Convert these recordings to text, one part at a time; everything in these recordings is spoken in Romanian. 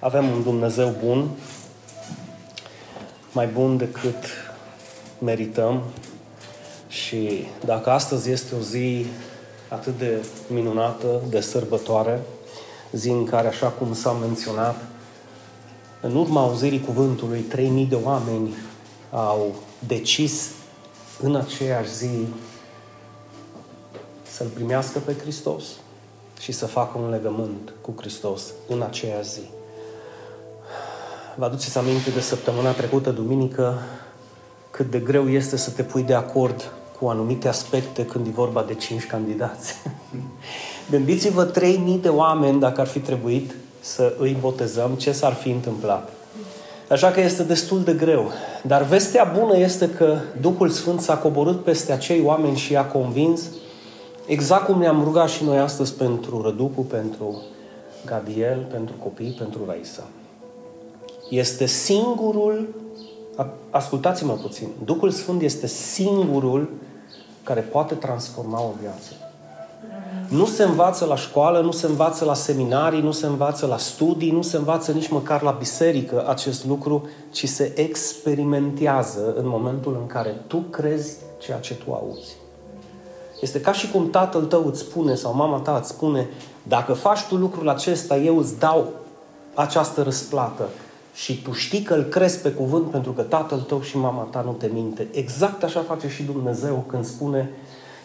Avem un Dumnezeu bun, mai bun decât merităm și dacă astăzi este o zi atât de minunată, de sărbătoare, zi în care, așa cum s-a menționat, în urma auzirii cuvântului, 3000 de oameni au decis în aceeași zi să-L primească pe Hristos și să facă un legământ cu Hristos în aceeași zi. Vă aduceți aminte de săptămâna trecută, duminică, cât de greu este să te pui de acord cu anumite aspecte când e vorba de cinci candidați. Gândiți-vă 3000 de oameni dacă ar fi trebuit să îi botezăm, ce s-ar fi întâmplat. Așa că este destul de greu. Dar vestea bună este că Duhul Sfânt s-a coborât peste acei oameni și i-a convins, exact cum ne-am rugat și noi astăzi pentru Răducu, pentru Gadiel, pentru copii, pentru Raisa. Este singurul, ascultați-mă puțin, Duhul Sfânt este singurul care poate transforma o viață. Nu se învață la școală, nu se învață la seminarii, nu se învață la studii, nu se învață nici măcar la biserică acest lucru, ci se experimentează în momentul în care tu crezi ceea ce tu auzi. Este ca și cum tatăl tău îți spune sau mama ta îți spune dacă faci tu lucrul acesta, eu îți dau această răsplată și tu știi că îl crezi pe cuvânt pentru că tatăl tău și mama ta nu te minte. Exact așa face și Dumnezeu când spune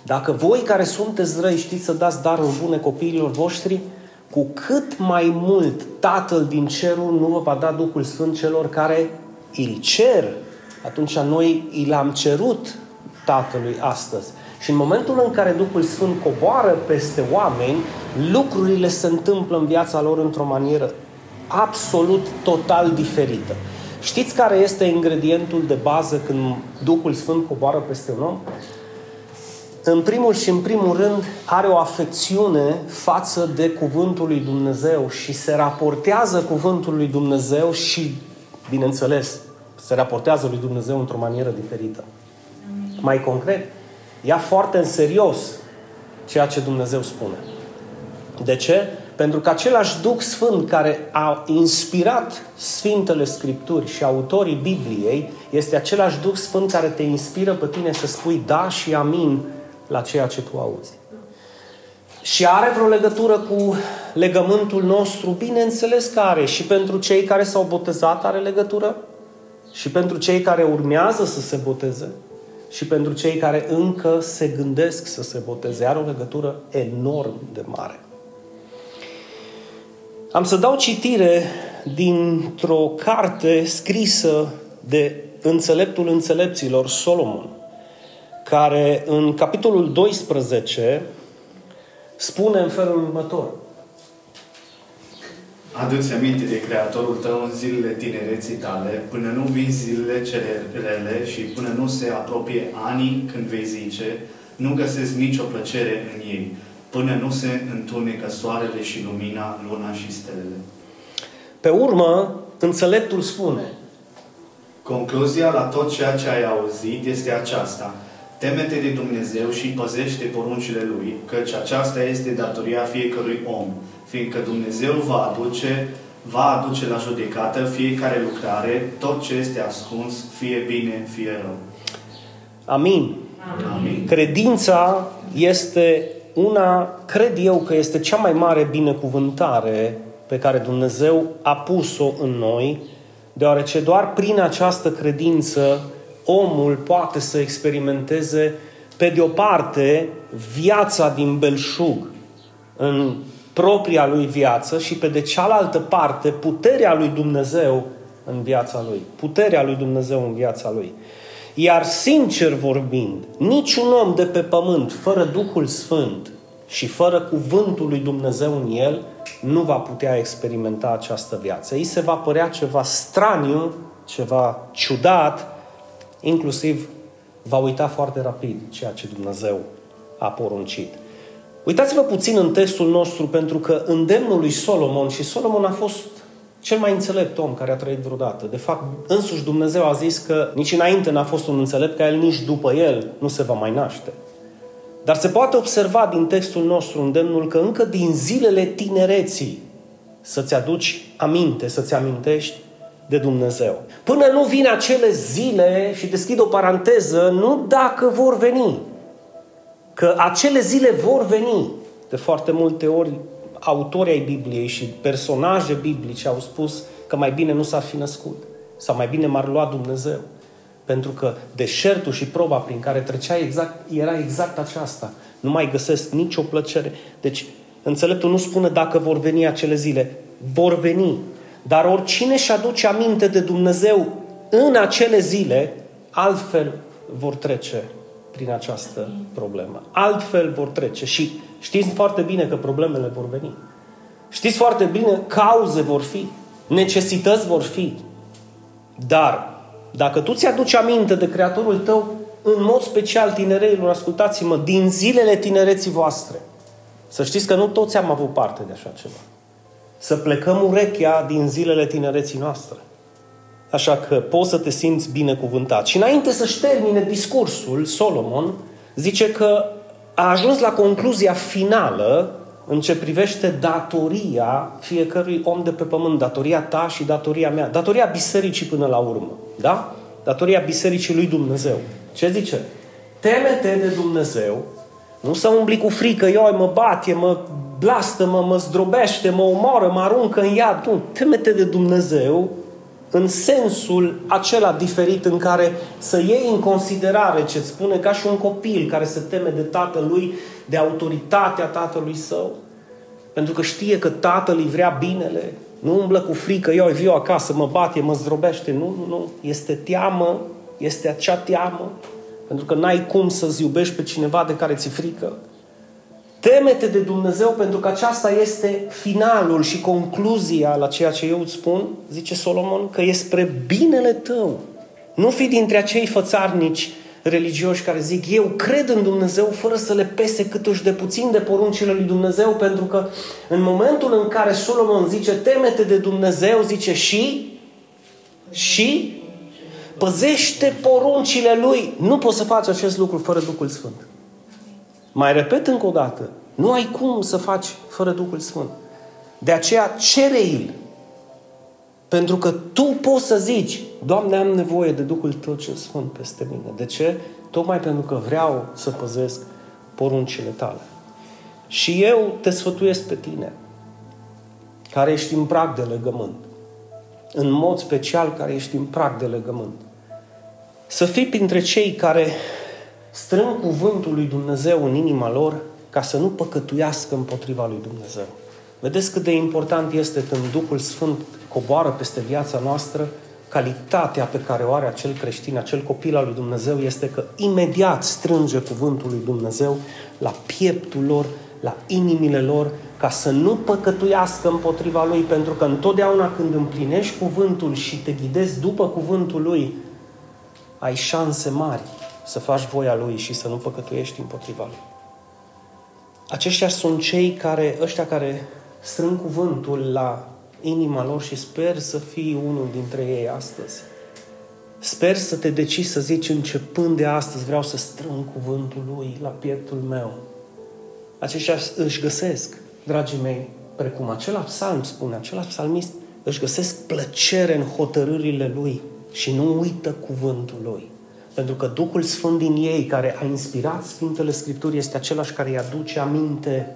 dacă voi care sunteți răi știți să dați daruri bune copiilor voștri, cu cât mai mult Tatăl din cerul nu vă va da Duhul Sfânt celor care îl cer. Atunci noi i l-am cerut Tatălui astăzi. Și în momentul în care Duhul Sfânt coboară peste oameni, lucrurile se întâmplă în viața lor într-o manieră absolut total diferită. Știți care este ingredientul de bază când Duhul Sfânt coboară peste un om? în primul și în primul rând, are o afecțiune față de Cuvântul lui Dumnezeu și se raportează Cuvântul lui Dumnezeu și, bineînțeles, se raportează lui Dumnezeu într-o manieră diferită. Mai concret, ia foarte în serios ceea ce Dumnezeu spune. De ce? Pentru că același Duh Sfânt care a inspirat Sfintele Scripturi și autorii Bibliei este același Duh Sfânt care te inspiră pe tine să spui da și amin la ceea ce tu auzi. Și are vreo legătură cu legământul nostru? Bineînțeles că are. Și pentru cei care s-au botezat are legătură? Și pentru cei care urmează să se boteze? Și pentru cei care încă se gândesc să se boteze? Are o legătură enorm de mare. Am să dau citire dintr-o carte scrisă de înțeleptul înțelepților Solomon care în capitolul 12 spune în felul următor. Adu-ți aminte de Creatorul tău în zilele tinereții tale, până nu vin zilele cele rele și până nu se apropie anii când vei zice, nu găsesc nicio plăcere în ei, până nu se întunecă soarele și lumina, luna și stelele. Pe urmă, înțeleptul spune. Concluzia la tot ceea ce ai auzit este aceasta. Temete de Dumnezeu și păzește poruncile Lui, căci aceasta este datoria fiecărui om, fiindcă Dumnezeu va aduce, va aduce la judecată fiecare lucrare, tot ce este ascuns, fie bine, fie rău. Amin. Amin. Credința este una, cred eu că este cea mai mare binecuvântare pe care Dumnezeu a pus-o în noi, deoarece doar prin această credință omul poate să experimenteze, pe de o parte, viața din belșug în propria lui viață și pe de cealaltă parte, puterea lui Dumnezeu în viața lui. Puterea lui Dumnezeu în viața lui. Iar sincer vorbind, niciun om de pe pământ, fără Duhul Sfânt și fără cuvântul lui Dumnezeu în el, nu va putea experimenta această viață. Ei se va părea ceva straniu, ceva ciudat, inclusiv va uita foarte rapid ceea ce Dumnezeu a poruncit. Uitați-vă puțin în textul nostru, pentru că îndemnul lui Solomon, și Solomon a fost cel mai înțelept om care a trăit vreodată. De fapt, însuși Dumnezeu a zis că nici înainte n-a fost un înțelept ca el, nici după el nu se va mai naște. Dar se poate observa din textul nostru îndemnul că încă din zilele tinereții să-ți aduci aminte, să-ți amintești de Dumnezeu. Până nu vin acele zile, și deschid o paranteză, nu dacă vor veni, că acele zile vor veni. De foarte multe ori, autorii ai Bibliei și personaje biblice au spus că mai bine nu s-ar fi născut, sau mai bine m-ar lua Dumnezeu. Pentru că deșertul și proba prin care trecea exact, era exact aceasta. Nu mai găsesc nicio plăcere. Deci, înțeleptul nu spune dacă vor veni acele zile. Vor veni. Dar oricine și aduce aminte de Dumnezeu în acele zile, altfel vor trece prin această problemă. Altfel vor trece. Și știți foarte bine că problemele vor veni. Știți foarte bine cauze vor fi, necesități vor fi. Dar dacă tu ți-aduci aminte de Creatorul tău, în mod special tinereilor, ascultați-mă, din zilele tinereții voastre, să știți că nu toți am avut parte de așa ceva. Să plecăm urechea din zilele tinereții noastre. Așa că poți să te simți binecuvântat. Și înainte să-și termine discursul, Solomon zice că a ajuns la concluzia finală în ce privește datoria fiecărui om de pe pământ, datoria ta și datoria mea, datoria bisericii până la urmă, da? Datoria bisericii lui Dumnezeu. Ce zice? Temete de Dumnezeu, nu să umbli cu frică, eu mă bate, mă blastă, mă, mă zdrobește, mă omoară, mă aruncă în iad. Nu, temete de Dumnezeu în sensul acela diferit în care să iei în considerare ce spune ca și un copil care se teme de tatălui, de autoritatea tatălui său, pentru că știe că tatăl îi vrea binele, nu umblă cu frică, eu viu acasă, mă bate, mă zdrobește. Nu, nu, nu. Este teamă, este acea teamă, pentru că n-ai cum să-ți iubești pe cineva de care ți frică. Temete de Dumnezeu pentru că aceasta este finalul și concluzia la ceea ce eu îți spun, zice Solomon, că e spre binele tău. Nu fi dintre acei fățarnici religioși care zic eu cred în Dumnezeu fără să le pese câtuși de puțin de poruncile lui Dumnezeu pentru că în momentul în care Solomon zice temete de Dumnezeu, zice și și păzește poruncile lui. Nu poți să faci acest lucru fără Duhul Sfânt. Mai repet încă o dată, nu ai cum să faci fără Duhul Sfânt. De aceea cere-i pentru că tu poți să zici, Doamne, am nevoie de Duhul Tău cel Sfânt peste mine. De ce? Tocmai pentru că vreau să păzesc poruncile tale. Și eu te sfătuiesc pe tine, care ești în prag de legământ, în mod special care ești în prag de legământ, să fii printre cei care strâng cuvântul lui Dumnezeu în inima lor ca să nu păcătuiască împotriva lui Dumnezeu. Vedeți cât de important este când Duhul Sfânt coboară peste viața noastră, calitatea pe care o are acel creștin, acel copil al lui Dumnezeu, este că imediat strânge cuvântul lui Dumnezeu la pieptul lor, la inimile lor, ca să nu păcătuiască împotriva lui, pentru că întotdeauna când împlinești cuvântul și te ghidezi după cuvântul lui, ai șanse mari să faci voia lui și să nu păcătuiești împotriva lui. Aceștia sunt cei care, ăștia care strâng cuvântul la inima lor și sper să fii unul dintre ei astăzi. Sper să te decizi să zici începând de astăzi vreau să strâng cuvântul lui la pieptul meu. Aceștia își găsesc, dragii mei, precum acela psalm spune, acela psalmist, își găsesc plăcere în hotărârile lui și nu uită cuvântul lui. Pentru că Duhul Sfânt din ei, care a inspirat Sfintele Scripturi, este același care îi aduce aminte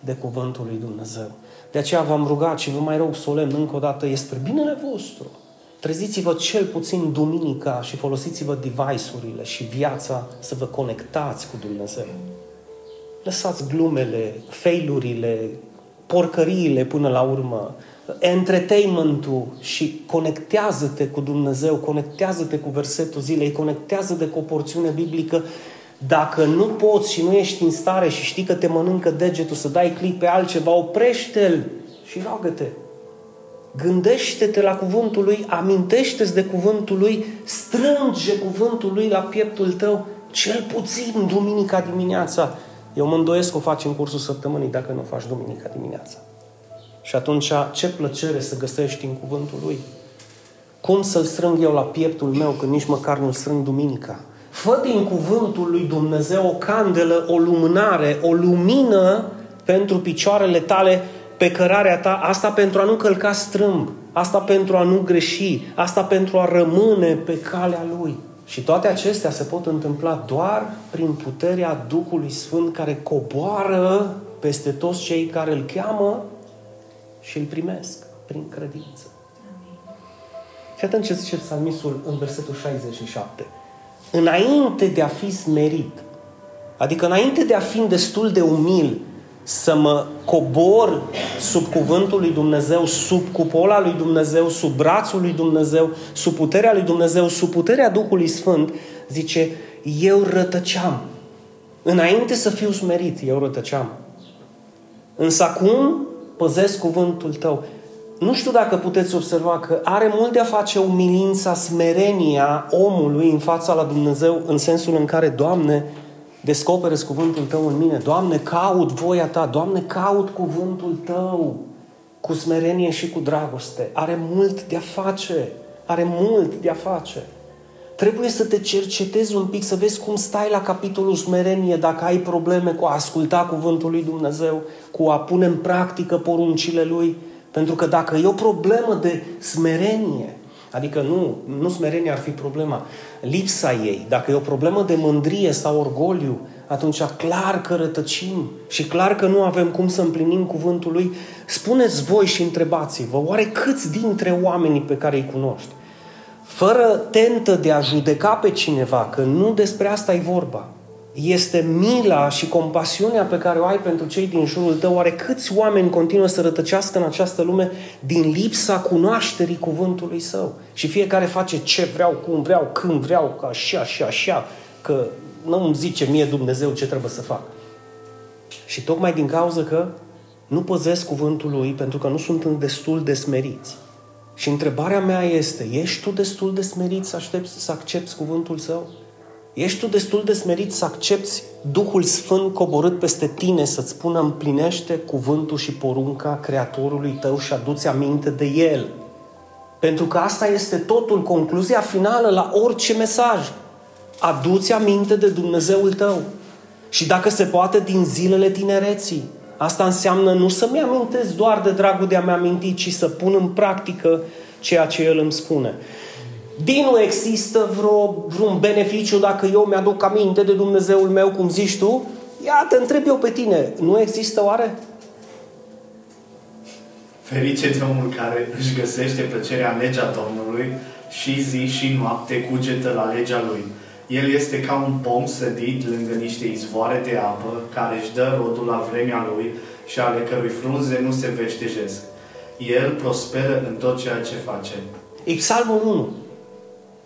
de cuvântul lui Dumnezeu. De aceea v-am rugat și vă mai rog solemn încă o dată, este spre binele vostru. Treziți-vă cel puțin duminica și folosiți-vă device-urile și viața să vă conectați cu Dumnezeu. Lăsați glumele, failurile, porcăriile până la urmă, entertainment-ul și conectează-te cu Dumnezeu, conectează-te cu versetul zilei, conectează-te cu o porțiune biblică dacă nu poți și nu ești în stare și știi că te mănâncă degetul să dai click pe altceva, oprește-l și roagă-te. Gândește-te la cuvântul lui, amintește-ți de cuvântul lui, strânge cuvântul lui la pieptul tău, cel puțin duminica dimineața. Eu mă îndoiesc că o faci în cursul săptămânii dacă nu o faci duminica dimineața. Și atunci, ce plăcere să găsești în cuvântul lui. Cum să-l strâng eu la pieptul meu când nici măcar nu strâng duminica? Fă din cuvântul lui Dumnezeu o candelă, o lumânare, o lumină pentru picioarele tale pe cărarea ta, asta pentru a nu călca strâmb, asta pentru a nu greși, asta pentru a rămâne pe calea Lui. Și toate acestea se pot întâmpla doar prin puterea Duhului Sfânt care coboară peste toți cei care îl cheamă și îl primesc prin credință. Și atunci ce zice psalmistul în versetul 67. Înainte de a fi smerit, adică înainte de a fi destul de umil, să mă cobor sub cuvântul lui Dumnezeu, sub cupola lui Dumnezeu, sub brațul lui Dumnezeu, sub puterea lui Dumnezeu, sub puterea Duhului Sfânt, zice, eu rătăceam. Înainte să fiu smerit, eu rătăceam. Însă acum păzesc cuvântul tău. Nu știu dacă puteți observa că are mult de a face umilința, smerenia omului în fața la Dumnezeu, în sensul în care, Doamne, descoperă cuvântul Tău în mine. Doamne, caut voia Ta. Doamne, caut cuvântul Tău cu smerenie și cu dragoste. Are mult de a face. Are mult de a face. Trebuie să te cercetezi un pic, să vezi cum stai la capitolul smerenie, dacă ai probleme cu a asculta cuvântul lui Dumnezeu, cu a pune în practică poruncile Lui. Pentru că dacă e o problemă de smerenie, adică nu, nu smerenia ar fi problema, lipsa ei, dacă e o problemă de mândrie sau orgoliu, atunci clar că rătăcim și clar că nu avem cum să împlinim cuvântul Lui. Spuneți voi și întrebați-vă, oare câți dintre oamenii pe care îi cunoști, fără tentă de a judeca pe cineva, că nu despre asta e vorba, este mila și compasiunea pe care o ai pentru cei din jurul tău. Oare câți oameni continuă să rătăcească în această lume din lipsa cunoașterii cuvântului său? Și fiecare face ce vreau, cum vreau, când vreau, ca așa și așa, că nu îmi zice mie Dumnezeu ce trebuie să fac. Și tocmai din cauza că nu păzesc cuvântul lui pentru că nu sunt destul de smeriți. Și întrebarea mea este, ești tu destul de smerit să, aștepți, să accepti cuvântul său? Ești tu destul de smerit să accepti Duhul Sfânt coborât peste tine să-ți spună împlinește cuvântul și porunca Creatorului tău și aduți aminte de El. Pentru că asta este totul, concluzia finală la orice mesaj. Aduți aminte de Dumnezeul tău. Și dacă se poate din zilele tinereții. Asta înseamnă nu să-mi amintesc doar de dragul de a-mi aminti, ci să pun în practică ceea ce El îmi spune. Din nu există vreo, vreun beneficiu dacă eu mi-aduc aminte de Dumnezeul meu, cum zici tu? Ia, te întreb eu pe tine, nu există oare? Ferice de omul care își găsește plăcerea în legea Domnului și zi și noapte cugetă la legea lui. El este ca un pom sădit lângă niște izvoare de apă, care își dă rodul la vremea lui și ale cărui frunze nu se veștejesc. El prosperă în tot ceea ce face. E Psalmul 1.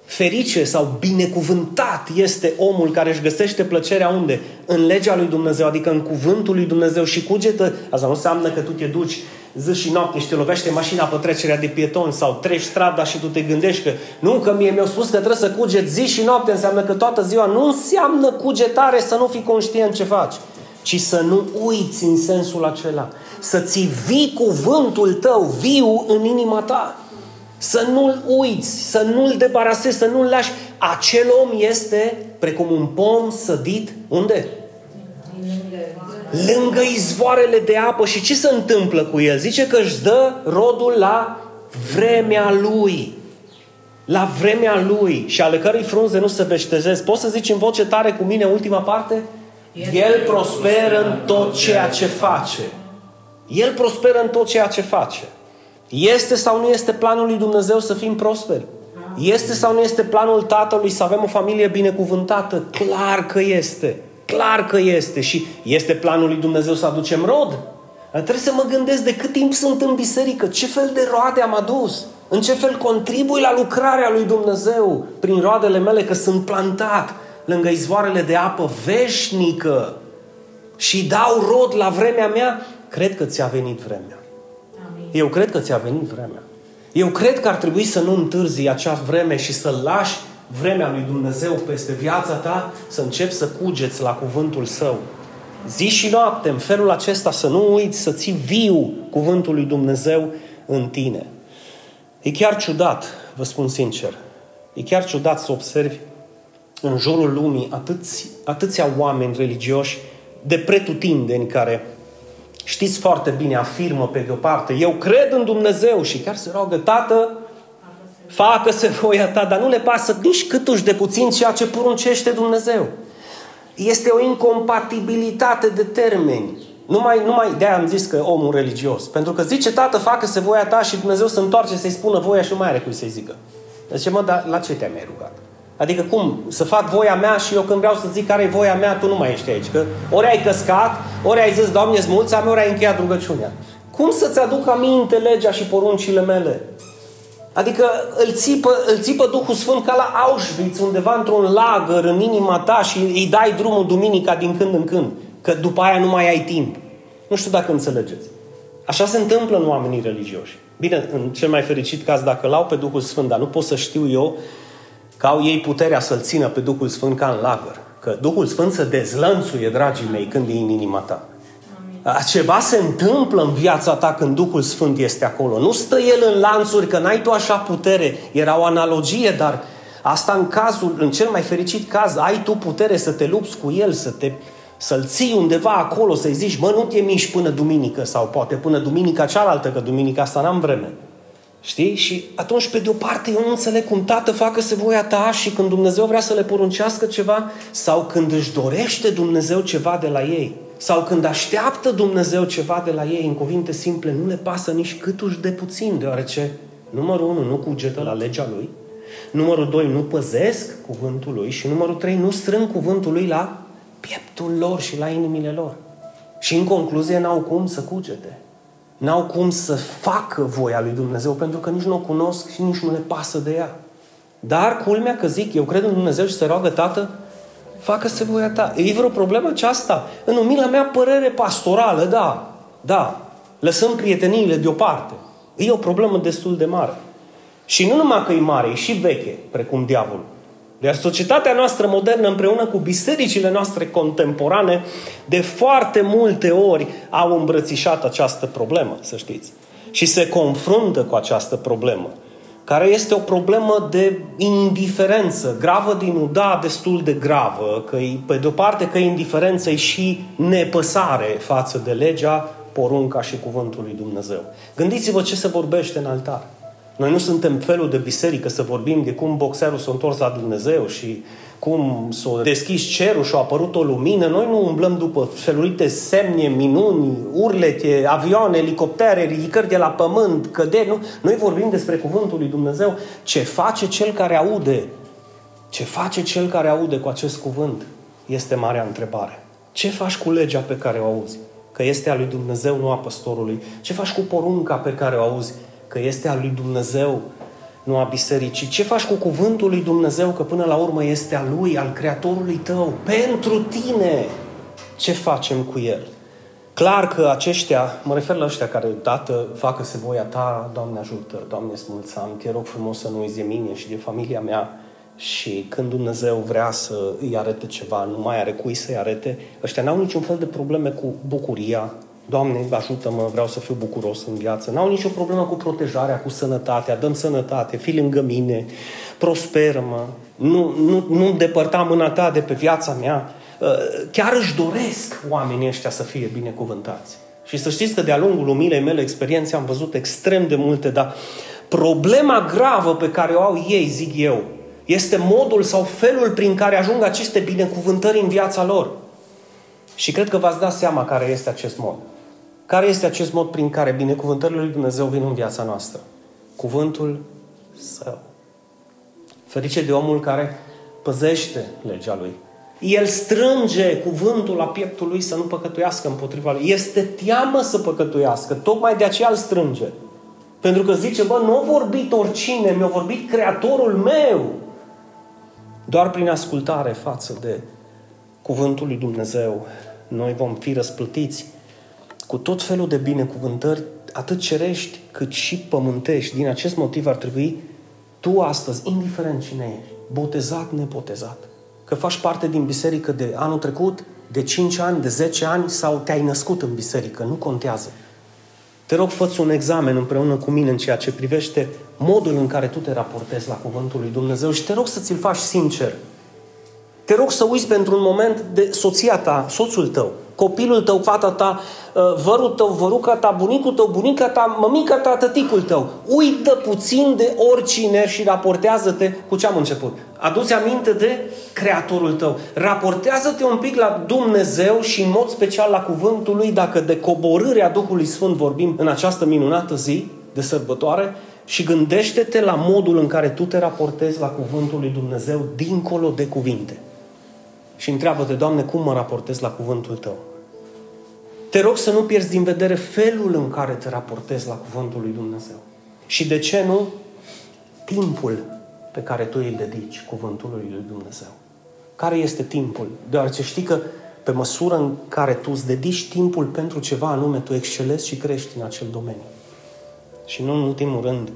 Ferice sau binecuvântat este omul care își găsește plăcerea unde? În legea lui Dumnezeu, adică în cuvântul lui Dumnezeu și cugetă. Asta nu înseamnă că tu te duci zi și noapte și te lovește mașina pe trecerea de pietoni sau treci strada și tu te gândești că nu, că mie mi-au spus că trebuie să cuget zi și noapte, înseamnă că toată ziua nu înseamnă cugetare să nu fii conștient ce faci, ci să nu uiți în sensul acela, să ți vii cuvântul tău viu în inima ta. Să nu-l uiți, să nu-l debarasezi, să nu-l lași. Acel om este precum un pom sădit, unde? Lângă izvoarele de apă. Și ce se întâmplă cu el? Zice că își dă rodul la vremea lui. La vremea lui și ale cărei frunze nu se veștejesc. Poți să zici în voce tare cu mine ultima parte? El prosperă în tot ceea ce face. El prosperă în tot ceea ce face. Este sau nu este planul lui Dumnezeu să fim prosperi? Este sau nu este planul Tatălui să avem o familie binecuvântată? Clar că este. Clar că este. Și este planul lui Dumnezeu să aducem rod? Trebuie să mă gândesc de cât timp sunt în biserică, ce fel de roade am adus, în ce fel contribui la lucrarea lui Dumnezeu prin roadele mele, că sunt plantat lângă izvoarele de apă veșnică și dau rod la vremea mea, cred că ți-a venit vremea. Eu cred că ți-a venit vremea. Eu cred că ar trebui să nu întârzi acea vreme și să lași vremea lui Dumnezeu peste viața ta, să începi să cugeți la cuvântul său. Zi și noapte, în felul acesta, să nu uiți să ții viu cuvântul lui Dumnezeu în tine. E chiar ciudat, vă spun sincer, e chiar ciudat să observi în jurul lumii atâți, atâția oameni religioși de pretutindeni care știți foarte bine, afirmă pe de o parte, eu cred în Dumnezeu și chiar se roagă, Tată, facă-se voia ta, dar nu le pasă nici câtuși de puțin ceea ce poruncește Dumnezeu. Este o incompatibilitate de termeni. Numai, numai de am zis că omul religios. Pentru că zice, tată, facă-se voia ta și Dumnezeu se întoarce să-i spună voia și nu mai are cui să-i zică. Zice, mă, dar la ce te-ai mai rugat? Adică cum? Să fac voia mea și eu când vreau să zic care e voia mea, tu nu mai ești aici. Că ori ai căscat, ori ai zis, Doamne, mulți ori ai încheiat rugăciunea. Cum să-ți aduc aminte legea și poruncile mele? Adică îl țipă, îl țipă Duhul Sfânt ca la Auschwitz, undeva într-un lagăr în inima ta și îi dai drumul duminica din când în când. Că după aia nu mai ai timp. Nu știu dacă înțelegeți. Așa se întâmplă în oamenii religioși. Bine, în cel mai fericit caz, dacă l-au pe Duhul Sfânt, dar nu pot să știu eu că au ei puterea să-L țină pe Duhul Sfânt ca în lagăr. Că Duhul Sfânt se dezlănțuie, dragii mei, când e în inima ta. Ceva se întâmplă în viața ta când Duhul Sfânt este acolo. Nu stă El în lanțuri, că n-ai tu așa putere. Era o analogie, dar asta în cazul, în cel mai fericit caz, ai tu putere să te lupți cu El, să te, să-L ții undeva acolo, să-i zici, mă, nu te miști până duminică sau poate până duminica cealaltă, că duminica asta n-am vreme. Știi? Și atunci, pe de-o parte, eu nu înțeleg cum tată facă-se voia ta și când Dumnezeu vrea să le poruncească ceva sau când își dorește Dumnezeu ceva de la ei sau când așteaptă Dumnezeu ceva de la ei, în cuvinte simple, nu le pasă nici câtuși de puțin, deoarece, numărul unu, nu cugetă la legea lui, numărul doi, nu păzesc cuvântul lui și numărul trei, nu strâng cuvântul lui la pieptul lor și la inimile lor. Și în concluzie, n-au cum să cugete. N-au cum să facă voia lui Dumnezeu, pentru că nici nu o cunosc și nici nu le pasă de ea. Dar culmea că zic, eu cred în Dumnezeu și se roagă, Tată, facă-se voia ta. E vreo problemă aceasta? În umila mea părere pastorală, da, da, lăsăm prieteniile deoparte. E o problemă destul de mare. Și nu numai că e mare, e și veche, precum diavolul. Iar societatea noastră modernă împreună cu bisericile noastre contemporane de foarte multe ori au îmbrățișat această problemă, să știți. Și se confruntă cu această problemă care este o problemă de indiferență, gravă din uda, destul de gravă, că pe de o parte că indiferență e și nepăsare față de legea, porunca și cuvântul lui Dumnezeu. Gândiți-vă ce se vorbește în altar. Noi nu suntem felul de biserică să vorbim de cum boxerul s-a întors la Dumnezeu și cum s-a deschis cerul și a apărut o lumină. Noi nu umblăm după felurite semne, minuni, urlete, avioane, elicoptere, ridicări de la pământ, căderi. Nu? Noi vorbim despre cuvântul lui Dumnezeu. Ce face cel care aude? Ce face cel care aude cu acest cuvânt? Este marea întrebare. Ce faci cu legea pe care o auzi? Că este a lui Dumnezeu, nu a păstorului. Ce faci cu porunca pe care o auzi? Că este a lui Dumnezeu, nu a bisericii. Ce faci cu cuvântul lui Dumnezeu, că până la urmă este a lui, al Creatorului tău, pentru tine? Ce facem cu el? Clar că aceștia, mă refer la ăștia care, Tată, facă-se voia ta, Doamne ajută, Doamne smulțam, te rog frumos să nu uiți de mine și de familia mea. Și când Dumnezeu vrea să îi arate ceva, nu mai are cui să-i arate, ăștia n-au niciun fel de probleme cu bucuria, Doamne, ajută-mă, vreau să fiu bucuros în viață. N-au nicio problemă cu protejarea, cu sănătatea, dăm sănătate, fii lângă mine, prosperă-mă, nu, nu, nu îndepărta mâna ta de pe viața mea. Uh, chiar își doresc oamenii ăștia să fie binecuvântați. Și să știți că de-a lungul umilei mele experiențe am văzut extrem de multe, dar problema gravă pe care o au ei, zic eu, este modul sau felul prin care ajung aceste binecuvântări în viața lor. Și cred că v-ați dat seama care este acest mod. Care este acest mod prin care binecuvântările lui Dumnezeu vin în viața noastră? Cuvântul Său. Ferice de omul care păzește legea lui. El strânge cuvântul la pieptul lui să nu păcătuiască împotriva lui. Este teamă să păcătuiască. Tocmai de aceea îl strânge. Pentru că zice, bă, nu a vorbit oricine, mi-a vorbit Creatorul meu. Doar prin ascultare față de cuvântul lui Dumnezeu, noi vom fi răsplătiți cu tot felul de binecuvântări, atât cerești cât și pământești. Din acest motiv ar trebui tu astăzi, indiferent cine ești, botezat, nepotezat, că faci parte din biserică de anul trecut, de 5 ani, de 10 ani sau te-ai născut în biserică, nu contează. Te rog, fă un examen împreună cu mine în ceea ce privește modul în care tu te raportezi la Cuvântul lui Dumnezeu și te rog să ți-l faci sincer. Te rog să uiți pentru un moment de soția ta, soțul tău, copilul tău, fata ta, uh, vărul tău, văruca ta, bunicul tău, bunica ta, mămica ta, tăticul tău. Uită puțin de oricine și raportează-te cu ce am început. Aduți aminte de Creatorul tău. Raportează-te un pic la Dumnezeu și în mod special la cuvântul lui, dacă de coborârea Duhului Sfânt vorbim în această minunată zi de sărbătoare, și gândește-te la modul în care tu te raportezi la cuvântul lui Dumnezeu dincolo de cuvinte. Și întreabă-te, Doamne, cum mă raportez la cuvântul Tău? Te rog să nu pierzi din vedere felul în care te raportezi la cuvântul lui Dumnezeu. Și de ce nu? Timpul pe care tu îl dedici cuvântului lui Dumnezeu. Care este timpul? Deoarece știi că pe măsură în care tu îți dedici timpul pentru ceva anume, tu excelezi și crești în acel domeniu. Și nu în ultimul rând,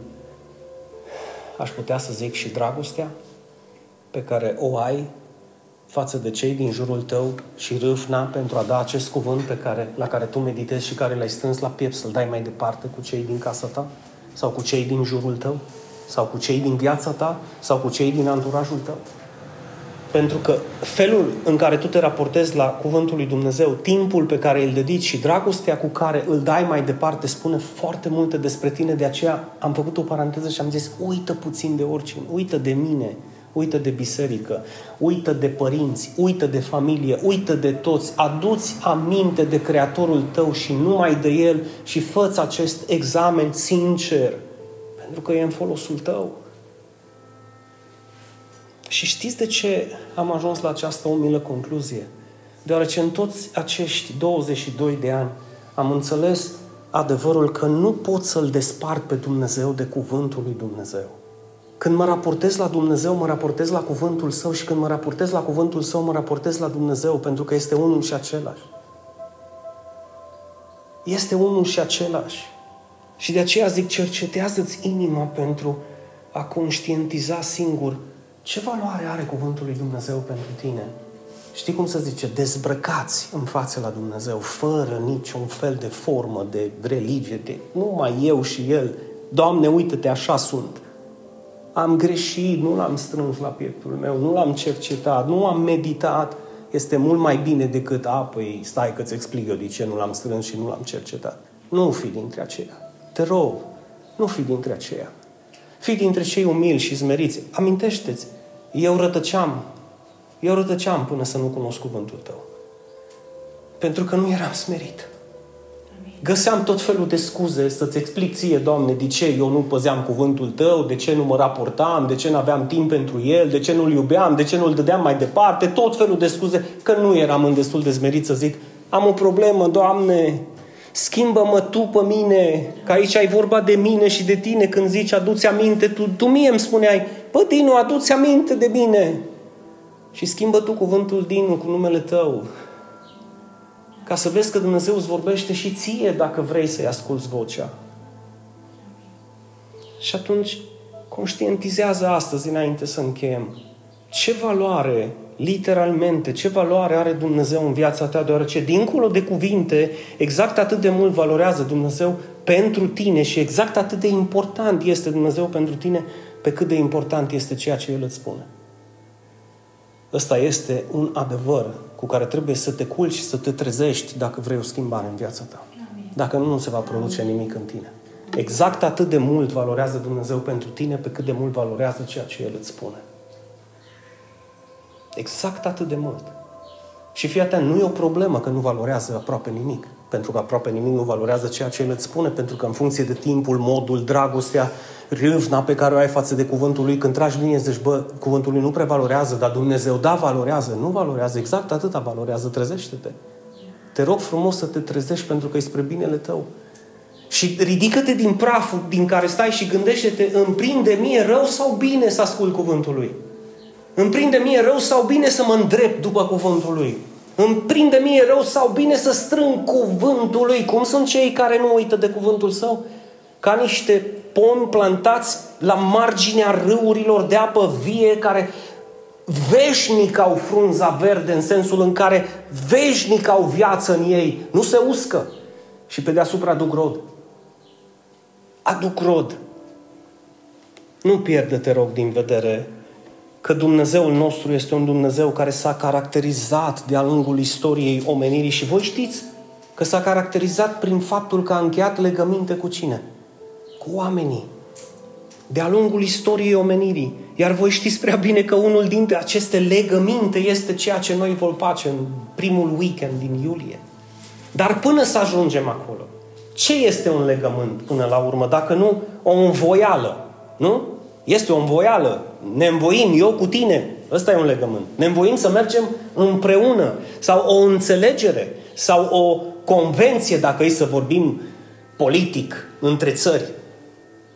aș putea să zic și dragostea pe care o ai față de cei din jurul tău și râvna pentru a da acest cuvânt pe care, la care tu meditezi și care l-ai strâns la piept să-l dai mai departe cu cei din casa ta sau cu cei din jurul tău sau cu cei din viața ta sau cu cei din anturajul tău. Pentru că felul în care tu te raportezi la Cuvântul lui Dumnezeu, timpul pe care îl dedici și dragostea cu care îl dai mai departe, spune foarte multe despre tine. De aceea am făcut o paranteză și am zis, uită puțin de oricine, uită de mine, uită de biserică, uită de părinți, uită de familie, uită de toți, aduți aminte de Creatorul tău și numai de El și fă acest examen sincer, pentru că e în folosul tău. Și știți de ce am ajuns la această umilă concluzie? Deoarece în toți acești 22 de ani am înțeles adevărul că nu pot să-L despart pe Dumnezeu de cuvântul lui Dumnezeu. Când mă raportez la Dumnezeu, mă raportez la cuvântul Său și când mă raportez la cuvântul Său, mă raportez la Dumnezeu, pentru că este unul și același. Este unul și același. Și de aceea zic, cercetează-ți inima pentru a conștientiza singur ce valoare are cuvântul lui Dumnezeu pentru tine? Știi cum să zice? Dezbrăcați în față la Dumnezeu, fără niciun fel de formă de religie, de numai eu și El. Doamne, uite-te, așa sunt. Am greșit, nu l-am strâns la pieptul meu, nu l-am cercetat, nu am meditat. Este mult mai bine decât, a, păi stai că-ți explic eu de ce nu l-am strâns și nu l-am cercetat. Nu fi dintre aceia. Te rog, nu fi dintre aceia. Fii dintre cei umili și smeriți. Amintește-ți, eu rătăceam. Eu rătăceam până să nu cunosc cuvântul tău. Pentru că nu eram smerit. Găseam tot felul de scuze să-ți explic ție, Doamne, de ce eu nu păzeam cuvântul Tău, de ce nu mă raportam, de ce nu aveam timp pentru El, de ce nu-L iubeam, de ce nu-L dădeam mai departe, tot felul de scuze, că nu eram în destul de zmerit să zic, am o problemă, Doamne, schimbă-mă Tu pe mine, că aici ai vorba de mine și de Tine când zici, aduți aminte, Tu, tu mie îmi spuneai, bă, Dinu, aduți aminte de mine. Și schimbă Tu cuvântul Dinu cu numele Tău ca să vezi că Dumnezeu îți vorbește și ție dacă vrei să-i asculți vocea. Și atunci conștientizează astăzi, înainte să încheiem, ce valoare, literalmente, ce valoare are Dumnezeu în viața ta, deoarece dincolo de cuvinte, exact atât de mult valorează Dumnezeu pentru tine și exact atât de important este Dumnezeu pentru tine, pe cât de important este ceea ce El îți spune. Ăsta este un adevăr cu care trebuie să te culci și să te trezești dacă vrei o schimbare în viața ta. Dacă nu, nu se va produce nimic în tine. Exact atât de mult valorează Dumnezeu pentru tine pe cât de mult valorează ceea ce El îți spune. Exact atât de mult. Și fii atent, nu e o problemă că nu valorează aproape nimic. Pentru că aproape nimic nu valorează ceea ce El îți spune, pentru că în funcție de timpul, modul, dragostea, râvna pe care o ai față de cuvântul lui, când tragi linie, zici, bă, cuvântul lui nu prea valorează, dar Dumnezeu, da, valorează, nu valorează, exact atâta valorează, trezește-te. Te rog frumos să te trezești pentru că e spre binele tău. Și ridică-te din praful din care stai și gândește-te, îmi prinde mie rău sau bine să ascult cuvântul lui? Îmi prinde mie rău sau bine să mă îndrept după cuvântul lui? Îmi prinde mie rău sau bine să strâng cuvântul lui? Cum sunt cei care nu uită de cuvântul său? Ca niște pomi plantați la marginea râurilor de apă vie care veșnic au frunza verde în sensul în care veșnic au viață în ei, nu se uscă și pe deasupra aduc rod. Aduc rod. Nu pierde, te rog, din vedere că Dumnezeul nostru este un Dumnezeu care s-a caracterizat de-a lungul istoriei omenirii și voi știți că s-a caracterizat prin faptul că a încheiat legăminte cu cine? Cu oamenii. De-a lungul istoriei omenirii. Iar voi știți prea bine că unul dintre aceste legăminte este ceea ce noi vom face în primul weekend din iulie. Dar până să ajungem acolo, ce este un legământ până la urmă? Dacă nu o învoială, nu? Este o învoială. Ne învoim, eu cu tine. Ăsta e un legământ. Ne învoim să mergem împreună. Sau o înțelegere. Sau o convenție, dacă e să vorbim politic, între țări.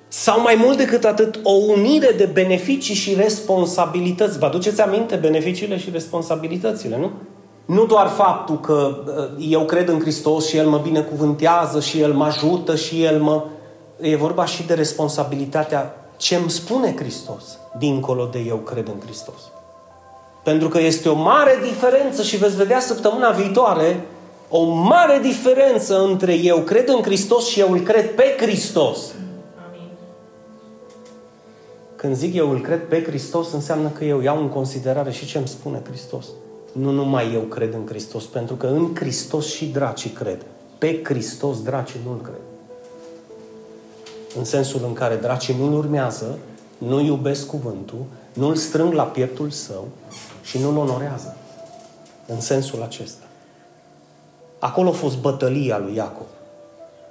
Sau mai mult decât atât, o unire de beneficii și responsabilități. Vă aduceți aminte beneficiile și responsabilitățile, nu? Nu doar faptul că uh, eu cred în Hristos și El mă binecuvântează și El mă ajută și El mă... E vorba și de responsabilitatea ce îmi spune Hristos, dincolo de eu cred în Hristos. Pentru că este o mare diferență și veți vedea săptămâna viitoare o mare diferență între eu cred în Hristos și eu îl cred pe Hristos. Amin. Când zic eu îl cred pe Hristos, înseamnă că eu iau în considerare și ce îmi spune Hristos. Nu numai eu cred în Hristos, pentru că în Hristos și dracii cred. Pe Hristos dracii nu-L cred. În sensul în care dracii nu-L urmează, nu iubesc cuvântul, nu-L strâng la pieptul său și nu-L onorează. În sensul acesta. Acolo a fost bătălia lui Iacob.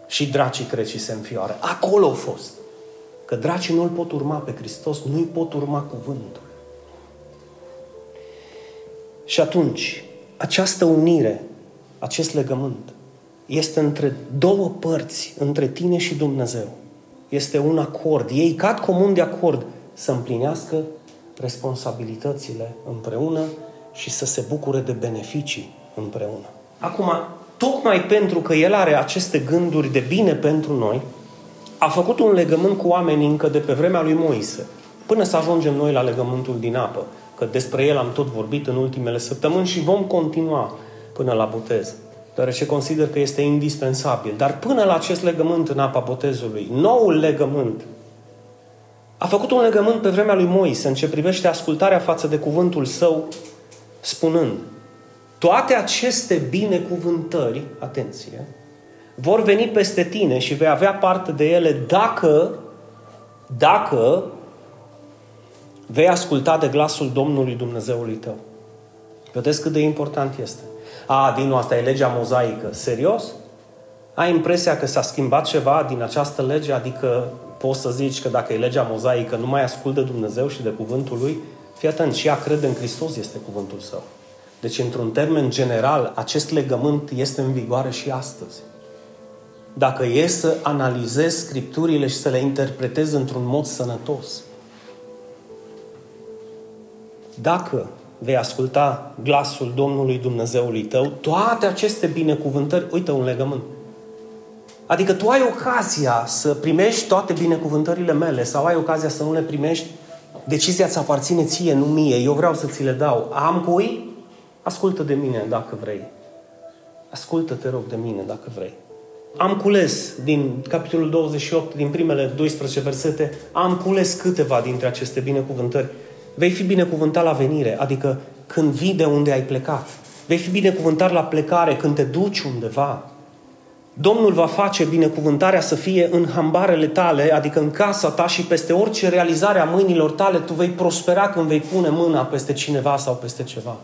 Și dracii cred și se înfioară. Acolo a fost. Că dracii nu-L pot urma pe Hristos, nu-i pot urma cuvântul. Și atunci, această unire, acest legământ, este între două părți, între tine și Dumnezeu. Este un acord. Ei cad comun de acord să împlinească responsabilitățile împreună și să se bucure de beneficii împreună. Acum, tocmai pentru că El are aceste gânduri de bine pentru noi, a făcut un legământ cu oamenii încă de pe vremea lui Moise, până să ajungem noi la legământul din apă că despre el am tot vorbit în ultimele săptămâni și vom continua până la botez, deoarece consider că este indispensabil. Dar până la acest legământ în apa botezului, noul legământ, a făcut un legământ pe vremea lui Moise în ce privește ascultarea față de cuvântul său, spunând, toate aceste binecuvântări, atenție, vor veni peste tine și vei avea parte de ele dacă, dacă vei asculta de glasul Domnului Dumnezeului tău. Vedeți cât de important este. A, din asta e legea mozaică. Serios? Ai impresia că s-a schimbat ceva din această lege? Adică poți să zici că dacă e legea mozaică nu mai ascultă Dumnezeu și de cuvântul Lui? Fii atent, și ea crede în Hristos este cuvântul Său. Deci, într-un termen general, acest legământ este în vigoare și astăzi. Dacă e să analizezi Scripturile și să le interpretezi într-un mod sănătos, dacă vei asculta glasul Domnului Dumnezeului tău, toate aceste binecuvântări, uite un legământ. Adică tu ai ocazia să primești toate binecuvântările mele sau ai ocazia să nu le primești, decizia îți aparține ție, nu mie. Eu vreau să ți le dau. Am cui? Ascultă de mine dacă vrei. Ascultă, te rog, de mine dacă vrei. Am cules din capitolul 28, din primele 12 versete, am cules câteva dintre aceste binecuvântări Vei fi binecuvântat la venire, adică când vii de unde ai plecat. Vei fi binecuvântat la plecare, când te duci undeva. Domnul va face binecuvântarea să fie în hambarele tale, adică în casa ta și peste orice realizare a mâinilor tale, tu vei prospera când vei pune mâna peste cineva sau peste ceva.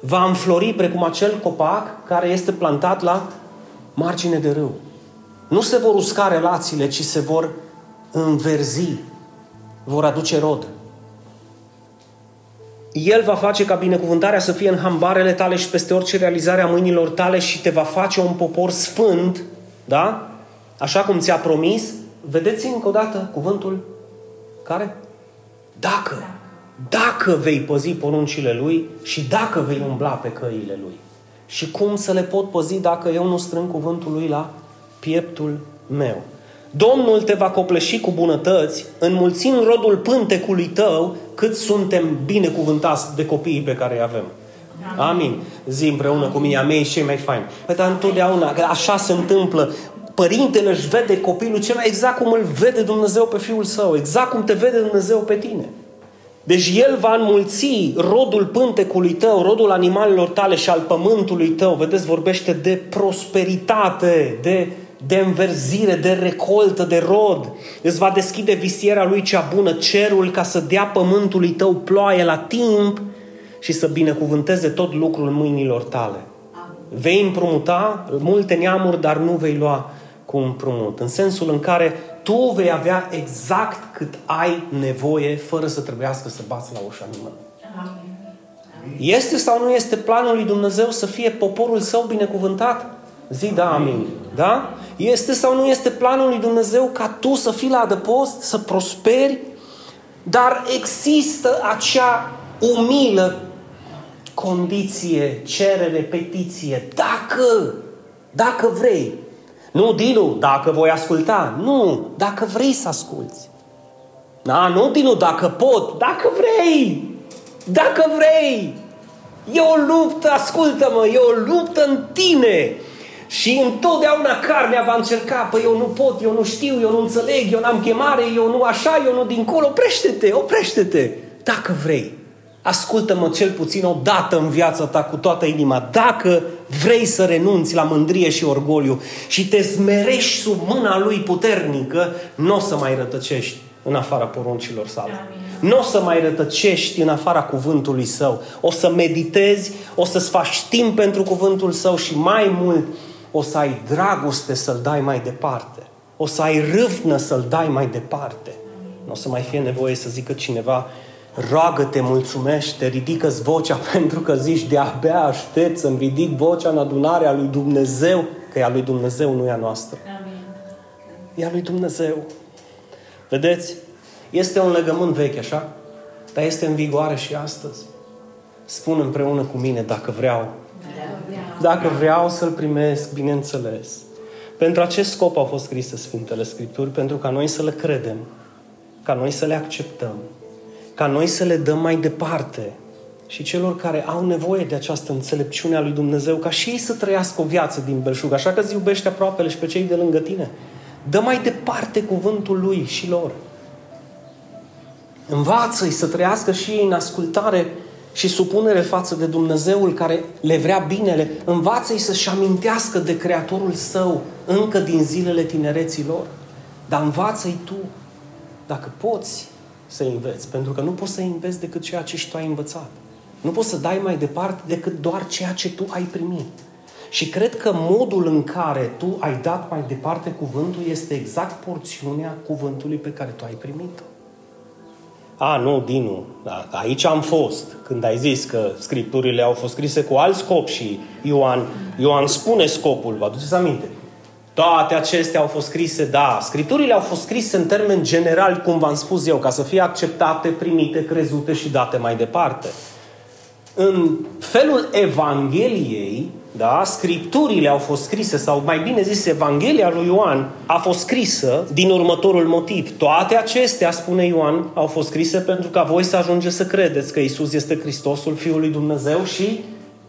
Va înflori precum acel copac care este plantat la margine de râu. Nu se vor usca relațiile, ci se vor înverzi, vor aduce rod. El va face ca binecuvântarea să fie în hambarele tale și peste orice realizare a mâinilor tale și te va face un popor sfânt, da? Așa cum ți-a promis. Vedeți încă o dată cuvântul care? Dacă. Dacă vei păzi poruncile Lui și dacă vei umbla pe căile Lui. Și cum să le pot păzi dacă eu nu strâng cuvântul Lui la pieptul meu? Domnul te va copleși cu bunătăți, înmulțind rodul pântecului tău, cât suntem binecuvântați de copiii pe care îi avem. Amin. Zi împreună cu mine, a mei și cei mai faini. Păi, dar întotdeauna, că așa se întâmplă. Părintele își vede copilul cel mai exact cum îl vede Dumnezeu pe fiul său, exact cum te vede Dumnezeu pe tine. Deci El va înmulți rodul pântecului tău, rodul animalelor tale și al pământului tău. Vedeți, vorbește de prosperitate, de, de înverzire, de recoltă, de rod. Îți va deschide visiera lui cea bună, cerul, ca să dea pământului tău ploaie la timp și să binecuvânteze tot lucrul mâinilor tale. Vei împrumuta multe neamuri, dar nu vei lua cu împrumut. În sensul în care tu vei avea exact cât ai nevoie, fără să trebuiască să bați la ușa nimănui. Este sau nu este planul lui Dumnezeu să fie poporul său binecuvântat? Zi da, amin. Da? Este sau nu este planul lui Dumnezeu ca tu să fii la adăpost, să prosperi? Dar există acea umilă condiție, cerere, petiție. Dacă, dacă vrei, nu, Dinu, dacă voi asculta. Nu, dacă vrei să asculți. Da, nu, Dinu, dacă pot. Dacă vrei. Dacă vrei. E o luptă, ascultă-mă, e o luptă în tine. Și întotdeauna carnea va încerca, păi eu nu pot, eu nu știu, eu nu înțeleg, eu n-am chemare, eu nu așa, eu nu dincolo. Oprește-te, oprește-te, dacă vrei. Ascultă-mă cel puțin o dată în viața ta cu toată inima. Dacă vrei să renunți la mândrie și orgoliu și te smerești sub mâna lui puternică, nu o să mai rătăcești în afara poruncilor sale. Nu o să mai rătăcești în afara cuvântului său. O să meditezi, o să-ți faci timp pentru cuvântul său și mai mult o să ai dragoste să-l dai mai departe. O să ai râvnă să-l dai mai departe. Nu o să mai fie nevoie să zică cineva, roagă-te, mulțumește, ridică-ți vocea pentru că zici de-abia aștept să-mi ridic vocea în adunarea lui Dumnezeu, că e a lui Dumnezeu, nu e a noastră. Amin. E a lui Dumnezeu. Vedeți? Este un legământ vechi, așa? Dar este în vigoare și astăzi. Spun împreună cu mine dacă vreau. Dacă vreau să-L primesc, bineînțeles. Pentru acest scop au fost scrise Sfintele Scripturi, pentru ca noi să le credem, ca noi să le acceptăm, ca noi să le dăm mai departe și celor care au nevoie de această înțelepciune a lui Dumnezeu, ca și ei să trăiască o viață din belșug, așa că îți iubește aproapele și pe cei de lângă tine. Dă mai departe cuvântul lui și lor. Învață-i să trăiască și ei în ascultare și supunere față de Dumnezeul care le vrea binele. Învață-i să-și amintească de Creatorul său încă din zilele tinereții lor. Dar învață-i tu, dacă poți, să înveți, pentru că nu poți să înveți decât ceea ce și tu ai învățat. Nu poți să dai mai departe decât doar ceea ce tu ai primit. Și cred că modul în care tu ai dat mai departe cuvântul este exact porțiunea cuvântului pe care tu ai primit-o. A, nu, Dinu, da, aici am fost. Când ai zis că scripturile au fost scrise cu alt scop și Ioan, Ioan spune scopul, vă aduceți aminte? Toate acestea au fost scrise, da, scripturile au fost scrise în termen general, cum v-am spus eu, ca să fie acceptate, primite, crezute și date mai departe. În felul Evangheliei, da, scripturile au fost scrise, sau mai bine zis, Evanghelia lui Ioan a fost scrisă din următorul motiv. Toate acestea, spune Ioan, au fost scrise pentru ca voi să ajungeți să credeți că Isus este Hristosul, Fiul lui Dumnezeu și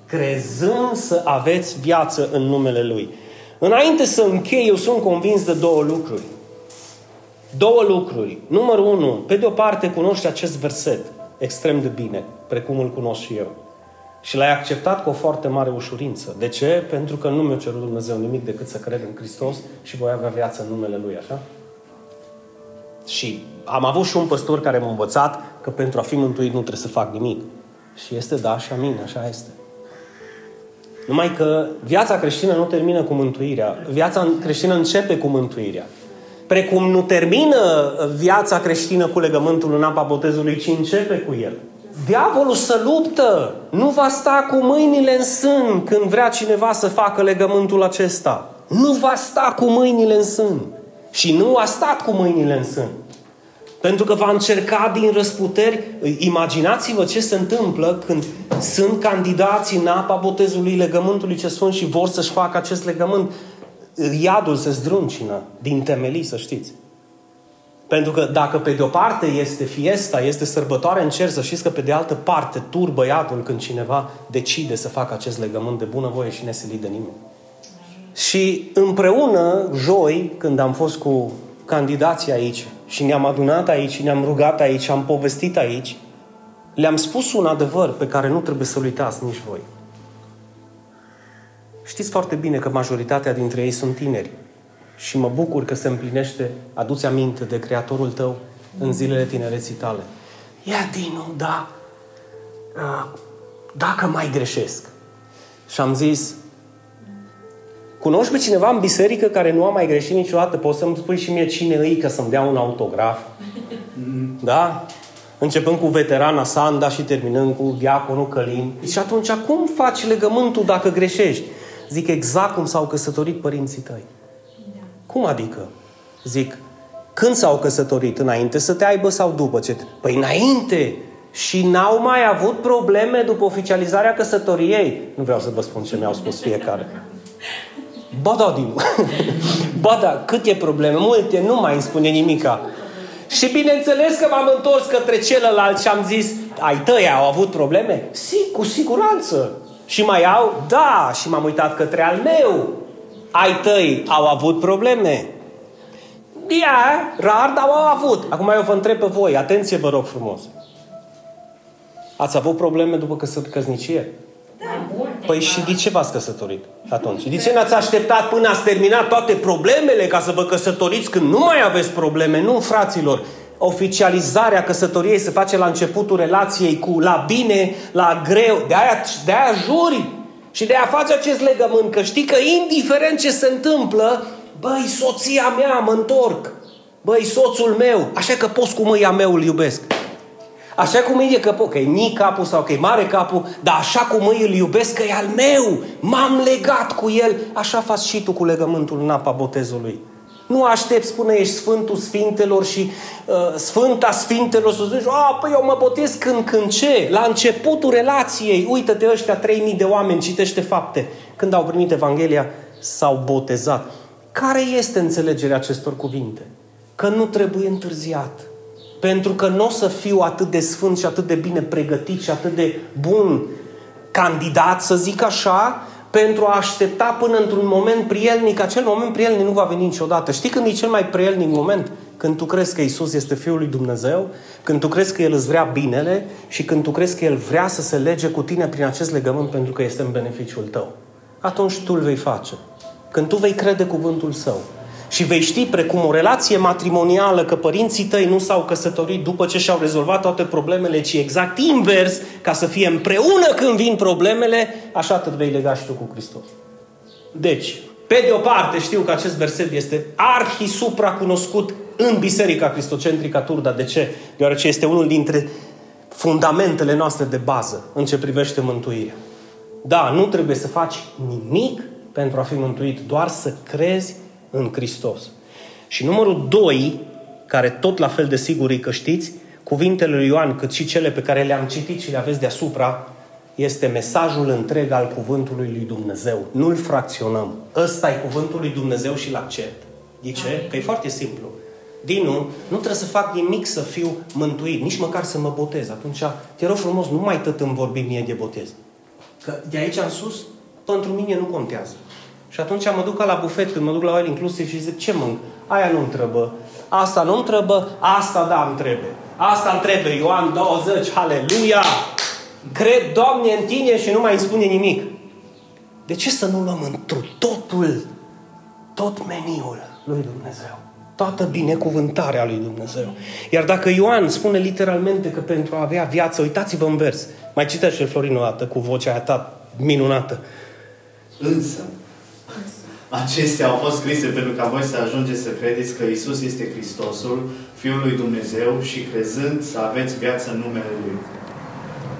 crezând să aveți viață în numele Lui. Înainte să închei, eu sunt convins de două lucruri. Două lucruri. Numărul unu, pe de o parte cunoști acest verset extrem de bine, precum îl cunosc și eu. Și l-ai acceptat cu o foarte mare ușurință. De ce? Pentru că nu mi-a cerut Dumnezeu nimic decât să cred în Hristos și voi avea viață în numele Lui, așa? Și am avut și un păstor care m-a învățat că pentru a fi mântuit nu trebuie să fac nimic. Și este da și amin, așa este. Numai că viața creștină nu termină cu mântuirea. Viața creștină începe cu mântuirea. Precum nu termină viața creștină cu legământul în apa botezului, ci începe cu el. Diavolul să luptă, nu va sta cu mâinile în sân când vrea cineva să facă legământul acesta. Nu va sta cu mâinile în sân. Și nu a stat cu mâinile în sân. Pentru că va încerca din răsputeri. Imaginați-vă ce se întâmplă când sunt candidați în apa botezului legământului ce sunt și vor să-și facă acest legământ. Iadul se zdruncină din temelii, să știți. Pentru că dacă pe de-o parte este fiesta, este sărbătoare în cer, să știți că pe de altă parte turbă iadul când cineva decide să facă acest legământ de bunăvoie și nesilit de nimeni. Și împreună, joi, când am fost cu candidații aici și ne-am adunat aici, ne-am rugat aici, am povestit aici, le-am spus un adevăr pe care nu trebuie să-l uitați nici voi. Știți foarte bine că majoritatea dintre ei sunt tineri și mă bucur că se împlinește, aduți aminte de Creatorul tău în zilele tinereții tale. Ia, Dinu, da, dacă mai greșesc. Și am zis, cunoști pe cineva în biserică care nu a mai greșit niciodată? Poți să-mi spui și mie cine îi ca să-mi dea un autograf? Da? Începând cu veterana Sanda și terminând cu diaconul Călin. Și atunci, cum faci legământul dacă greșești? Zic exact cum s-au căsătorit părinții tăi. Cum adică? Zic, când s-au căsătorit? Înainte să te aibă sau după ce? Păi înainte! Și n-au mai avut probleme după oficializarea căsătoriei. Nu vreau să vă spun ce mi-au spus fiecare. Ba da, Dinu. ba da, cât e probleme? Multe, nu mai îmi spune nimica. Și bineînțeles că m-am întors către celălalt și am zis, ai tăi au avut probleme? Si, cu siguranță. Și mai au? Da. Și m-am uitat către al meu. Ai tăi au avut probleme? Ia, rar, dar au avut. Acum eu vă întreb pe voi, atenție vă rog frumos. Ați avut probleme după căsnicie? Da. Păi și de ce v-ați căsătorit atunci? De ce n-ați așteptat până ați terminat toate problemele ca să vă căsătoriți când nu mai aveți probleme? Nu, fraților. Oficializarea căsătoriei se face la începutul relației cu la bine, la greu. De aia, de aia juri și de aia faci acest legământ, că știi că indiferent ce se întâmplă, băi, soția mea, mă întorc. Băi, soțul meu, așa că poți cu mâia meu îl iubesc. Așa cum e că, că e mic capul sau că e mare capul, dar așa cum îi îl iubesc, că e al meu, m-am legat cu el, așa faci și tu cu legământul în apa botezului. Nu aștept, spune, ești Sfântul Sfintelor și uh, Sfânta Sfintelor să zici, a, păi eu mă botez când, când ce? La începutul relației, uită-te ăștia 3000 de oameni, citește fapte. Când au primit Evanghelia, s-au botezat. Care este înțelegerea acestor cuvinte? Că nu trebuie întârziat. Pentru că nu o să fiu atât de sfânt și atât de bine pregătit și atât de bun candidat, să zic așa, pentru a aștepta până într-un moment prielnic. Acel moment prielnic nu va veni niciodată. Știi când e cel mai prielnic moment? Când tu crezi că Isus este Fiul lui Dumnezeu, când tu crezi că El îți vrea binele și când tu crezi că El vrea să se lege cu tine prin acest legământ pentru că este în beneficiul tău. Atunci tu îl vei face. Când tu vei crede cuvântul Său și vei ști precum o relație matrimonială că părinții tăi nu s-au căsătorit după ce și-au rezolvat toate problemele, ci exact invers, ca să fie împreună când vin problemele, așa te vei lega și tu cu Hristos. Deci, pe de o parte știu că acest verset este arhi supra cunoscut în Biserica Cristocentrică Turda. De ce? Deoarece este unul dintre fundamentele noastre de bază în ce privește mântuirea. Da, nu trebuie să faci nimic pentru a fi mântuit, doar să crezi în Hristos. Și numărul doi, care tot la fel de sigur e că știți, cuvintele lui Ioan, cât și cele pe care le-am citit și le aveți deasupra, este mesajul întreg al cuvântului lui Dumnezeu. Nu-l fracționăm. Ăsta e cuvântul lui Dumnezeu și-l accept. De ce? Că e foarte simplu. Dinu, nu trebuie să fac nimic să fiu mântuit, nici măcar să mă botez. Atunci, te rog frumos, nu mai tot îmi vorbi mie de botez. Că de aici în sus, pentru mine nu contează. Și atunci mă duc la bufet, când mă duc la el inclusiv și zic, ce mânc? Aia nu întrebă. Asta nu întrebă, asta da îmi trebuie. Asta îmi trebuie, Ioan 20, haleluia! Cred, Doamne, în tine și nu mai îmi spune nimic. De ce să nu luăm întru totul, tot meniul lui Dumnezeu? Toată binecuvântarea lui Dumnezeu. Iar dacă Ioan spune literalmente că pentru a avea viață, uitați-vă în vers, mai citește Florin o dată cu vocea aia ta minunată. Însă, Acestea au fost scrise pentru ca voi să ajungeți să credeți că Isus este Hristosul, Fiul lui Dumnezeu și crezând să aveți viață în numele Lui.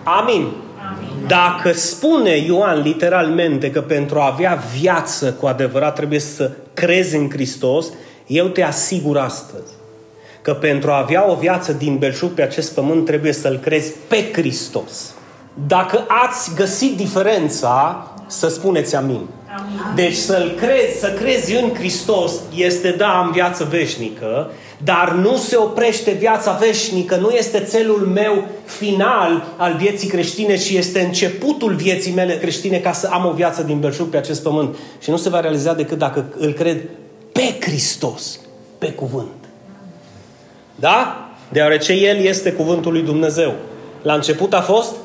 Amin. Amin. Dacă spune Ioan literalmente că pentru a avea viață cu adevărat trebuie să crezi în Hristos, eu te asigur astăzi că pentru a avea o viață din belșug pe acest pământ trebuie să-L crezi pe Hristos. Dacă ați găsit diferența, să spuneți amin. Deci să-L crezi, să crezi în Hristos este da, am viață veșnică, dar nu se oprește viața veșnică, nu este țelul meu final al vieții creștine, și este începutul vieții mele creștine ca să am o viață din belșug pe acest pământ. Și nu se va realiza decât dacă îl cred pe Hristos, pe cuvânt. Da? Deoarece El este cuvântul lui Dumnezeu. La început a fost?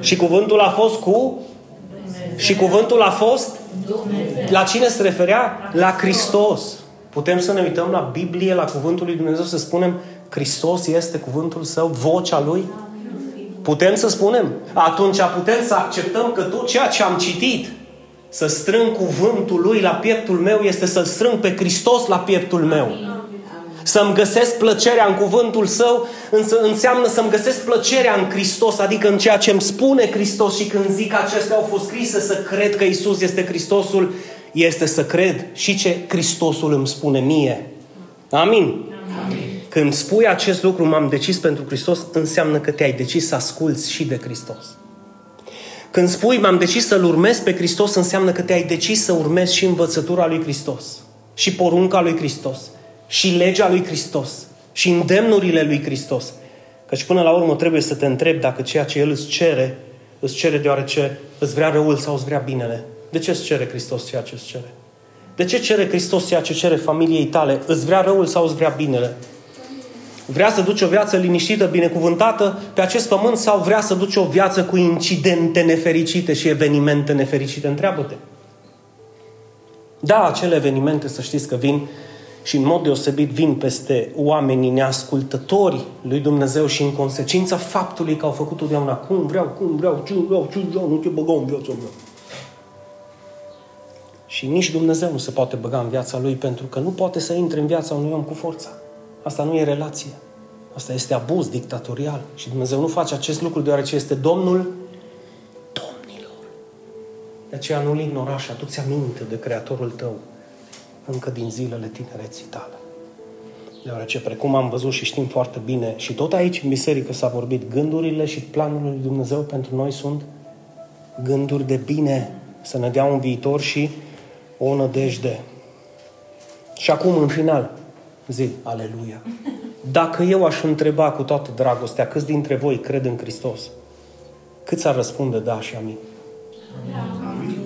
Și cuvântul a fost cu? Și cuvântul a fost? La cine se referea? La Hristos. Putem să ne uităm la Biblie, la cuvântul lui Dumnezeu, să spunem Hristos este cuvântul său, vocea lui? Putem să spunem? Atunci putem să acceptăm că tot ceea ce am citit, să strâng cuvântul lui la pieptul meu, este să-L strâng pe Hristos la pieptul meu. Să-mi găsesc plăcerea în cuvântul său, însă înseamnă să-mi găsesc plăcerea în Hristos, adică în ceea ce îmi spune Hristos și când zic că acestea au fost scrise, să cred că Isus este Hristosul, este să cred și ce Hristosul îmi spune mie. Amin. Amin. Când spui acest lucru, m-am decis pentru Hristos, înseamnă că te-ai decis să asculți și de Hristos. Când spui m-am decis să-L urmez pe Hristos, înseamnă că te-ai decis să urmezi și învățătura lui Hristos, și porunca lui Hristos, și legea lui Hristos, și îndemnurile lui Hristos. Căci până la urmă trebuie să te întrebi dacă ceea ce El îți cere, îți cere deoarece îți vrea răul sau îți vrea binele. De ce îți cere Hristos ceea ce îți cere? De ce cere Hristos ceea ce cere familiei tale? Îți vrea răul sau îți vrea binele? Vrea să duci o viață liniștită, binecuvântată pe acest pământ sau vrea să duci o viață cu incidente nefericite și evenimente nefericite? Întreabă-te. Da, acele evenimente, să știți că vin și în mod deosebit vin peste oamenii neascultători lui Dumnezeu și în consecința faptului că au făcut totdeauna cum vreau, cum vreau, ce vreau, ce vreau, nu te băgau în viața mea. Și nici Dumnezeu nu se poate băga în viața lui pentru că nu poate să intre în viața unui om cu forța. Asta nu e relație. Asta este abuz dictatorial. Și Dumnezeu nu face acest lucru deoarece este Domnul domnilor. De aceea nu-L ignora și adu-ți aminte de Creatorul tău încă din zilele tinereții tale. Deoarece, precum am văzut și știm foarte bine, și tot aici în biserică s-a vorbit, gândurile și planurile lui Dumnezeu pentru noi sunt gânduri de bine, să ne dea un viitor și o nădejde. Și acum, în final, zi, aleluia. Dacă eu aș întreba cu toată dragostea câți dintre voi cred în Hristos, cât ar răspunde da și amin? Amin.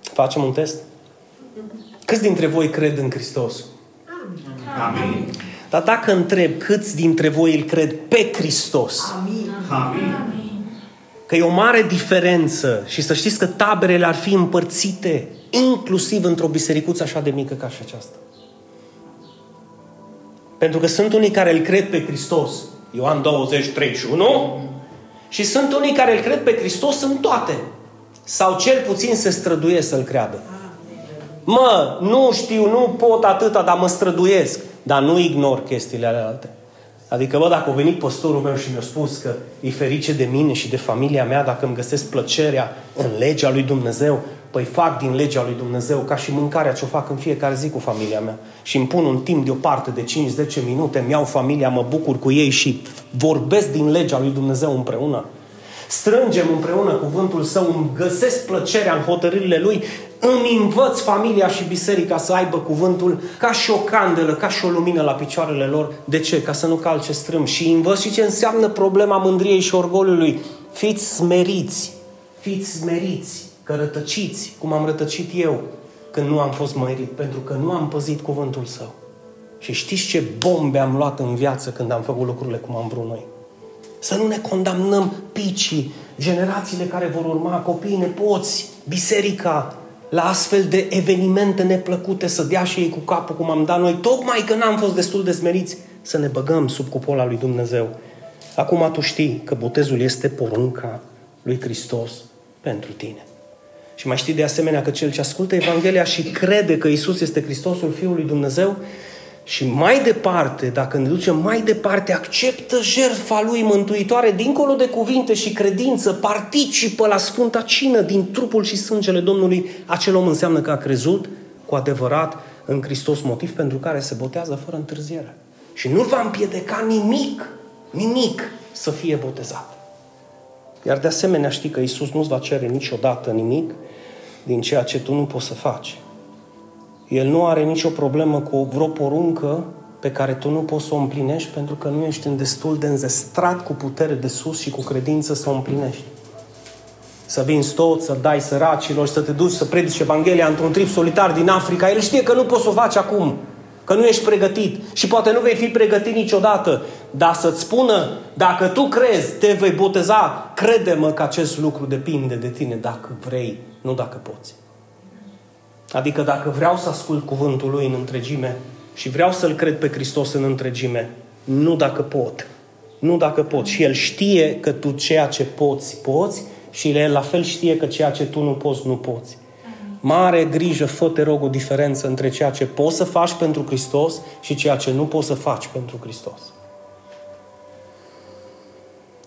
Facem un test? Câți dintre voi cred în Hristos? Amin. Dar dacă întreb câți dintre voi îl cred pe Hristos? Amin. Amin. Că e o mare diferență și să știți că taberele ar fi împărțite inclusiv într-o bisericuță așa de mică ca și aceasta. Pentru că sunt unii care îl cred pe Hristos, Ioan 20, 31, și sunt unii care îl cred pe Hristos în toate. Sau cel puțin se străduie să-l creadă. Mă, nu știu, nu pot atâta, dar mă străduiesc. Dar nu ignor chestiile alte. Adică, bă, dacă a venit păstorul meu și mi-a spus că e ferice de mine și de familia mea dacă îmi găsesc plăcerea în legea lui Dumnezeu, Păi fac din legea lui Dumnezeu ca și mâncarea ce o fac în fiecare zi cu familia mea. Și îmi pun un timp deoparte de 5-10 minute, îmi iau familia, mă bucur cu ei și vorbesc din legea lui Dumnezeu împreună. Strângem împreună cuvântul său, îmi găsesc plăcerea în hotărârile lui, îmi învăț familia și biserica să aibă cuvântul ca și o candelă, ca și o lumină la picioarele lor. De ce? Ca să nu calce strâm. Și învăț și ce înseamnă problema mândriei și orgoliului. Fiți smeriți, fiți smeriți că rătăciți, cum am rătăcit eu când nu am fost mărit, pentru că nu am păzit cuvântul său. Și știți ce bombe am luat în viață când am făcut lucrurile cum am vrut noi? Să nu ne condamnăm picii, generațiile care vor urma, copiii, nepoți, biserica, la astfel de evenimente neplăcute, să dea și ei cu capul cum am dat noi, tocmai că n-am fost destul de smeriți, să ne băgăm sub cupola lui Dumnezeu. Acum tu știi că botezul este porunca lui Hristos pentru tine. Și mai știi de asemenea că cel ce ascultă Evanghelia și crede că Isus este Hristosul Fiul lui Dumnezeu și mai departe, dacă ne ducem mai departe, acceptă jertfa lui mântuitoare dincolo de cuvinte și credință, participă la Sfânta Cină din trupul și sângele Domnului, acel om înseamnă că a crezut cu adevărat în Hristos, motiv pentru care se botează fără întârziere. Și nu va împiedica nimic, nimic să fie botezat. Iar de asemenea știi că Isus nu-ți va cere niciodată nimic din ceea ce tu nu poți să faci. El nu are nicio problemă cu vreo poruncă pe care tu nu poți să o împlinești pentru că nu ești în destul de înzestrat cu putere de sus și cu credință să o împlinești. Să vinzi tot, să dai săracilor, să te duci să predici Evanghelia într-un trip solitar din Africa. El știe că nu poți să o faci acum, că nu ești pregătit și poate nu vei fi pregătit niciodată, dar să-ți spună, dacă tu crezi, te vei boteza, crede-mă că acest lucru depinde de tine dacă vrei, nu dacă poți. Adică dacă vreau să ascult cuvântul lui în întregime și vreau să-L cred pe Hristos în întregime, nu dacă pot. Nu dacă pot. Și El știe că tu ceea ce poți, poți și El la fel știe că ceea ce tu nu poți, nu poți. Mare grijă, fă te rog o diferență între ceea ce poți să faci pentru Hristos și ceea ce nu poți să faci pentru Hristos.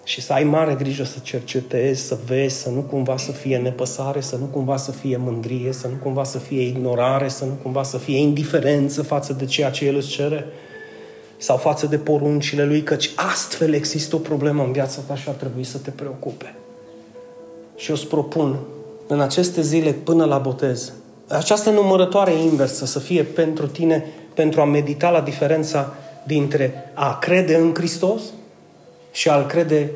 Și să ai mare grijă să cercetezi, să vezi, să nu cumva să fie nepăsare, să nu cumva să fie mândrie, să nu cumva să fie ignorare, să nu cumva să fie indiferență față de ceea ce El îți cere sau față de poruncile Lui, căci astfel există o problemă în viața ta și ar trebui să te preocupe. Și eu îți propun în aceste zile până la botez, această numărătoare inversă să fie pentru tine, pentru a medita la diferența dintre a crede în Hristos și a-L crede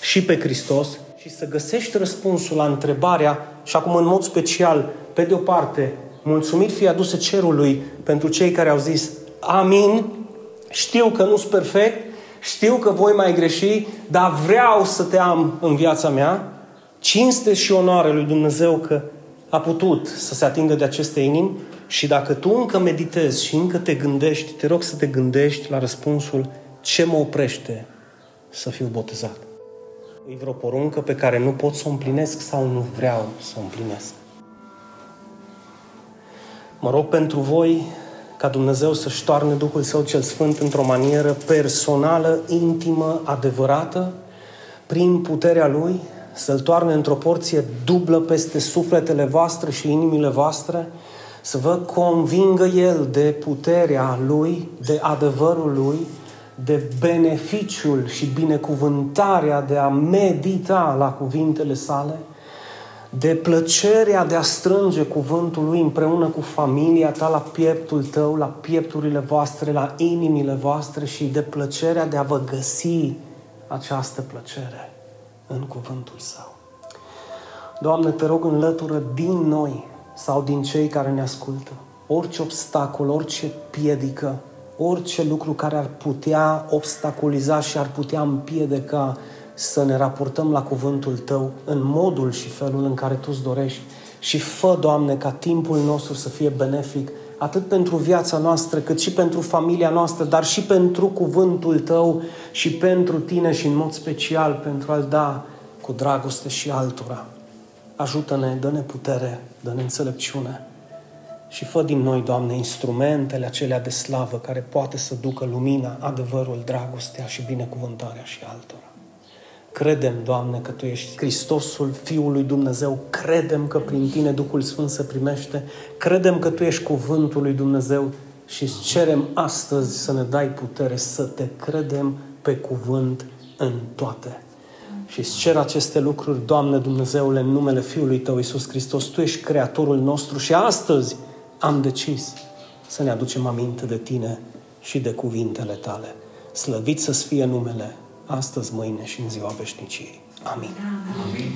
și pe Hristos și să găsești răspunsul la întrebarea, și acum în mod special, pe de o parte, mulțumit fie aduse cerului pentru cei care au zis Amin, știu că nu sunt perfect, știu că voi mai greși, dar vreau să te am în viața mea. Cinste și onoare lui Dumnezeu că a putut să se atingă de aceste inimi și dacă tu încă meditezi și încă te gândești, te rog să te gândești la răspunsul ce mă oprește să fiu botezat. E vreo poruncă pe care nu pot să o împlinesc sau nu vreau să o împlinesc. Mă rog pentru voi ca Dumnezeu să-și toarne Duhul Său cel Sfânt într-o manieră personală, intimă, adevărată, prin puterea Lui, să-L toarne într-o porție dublă peste sufletele voastre și inimile voastre, să vă convingă El de puterea Lui, de adevărul Lui, de beneficiul și binecuvântarea de a medita la cuvintele sale, de plăcerea de a strânge cuvântul lui împreună cu familia ta la pieptul tău, la piepturile voastre, la inimile voastre și de plăcerea de a vă găsi această plăcere în cuvântul său. Doamne, te rog înlătură din noi sau din cei care ne ascultă orice obstacol, orice piedică, orice lucru care ar putea obstaculiza și ar putea împiedica să ne raportăm la cuvântul Tău în modul și felul în care Tu îți dorești și fă, Doamne, ca timpul nostru să fie benefic atât pentru viața noastră, cât și pentru familia noastră, dar și pentru cuvântul Tău și pentru Tine și în mod special pentru a-L da cu dragoste și altora. Ajută-ne, dă-ne putere, dă-ne înțelepciune și fă din noi, Doamne, instrumentele acelea de slavă care poate să ducă lumina, adevărul, dragostea și binecuvântarea și altora. Credem, Doamne, că Tu ești Hristosul, Fiul lui Dumnezeu. Credem că prin Tine Duhul Sfânt se primește. Credem că Tu ești Cuvântul lui Dumnezeu și îți cerem astăzi să ne dai putere să Te credem pe cuvânt în toate. Și îți cer aceste lucruri, Doamne Dumnezeule, în numele Fiului Tău, Iisus Hristos. Tu ești Creatorul nostru și astăzi am decis să ne aducem aminte de Tine și de cuvintele Tale. Slăvit să fie numele astăzi, mâine și în ziua veșniciei. Amin. Amin.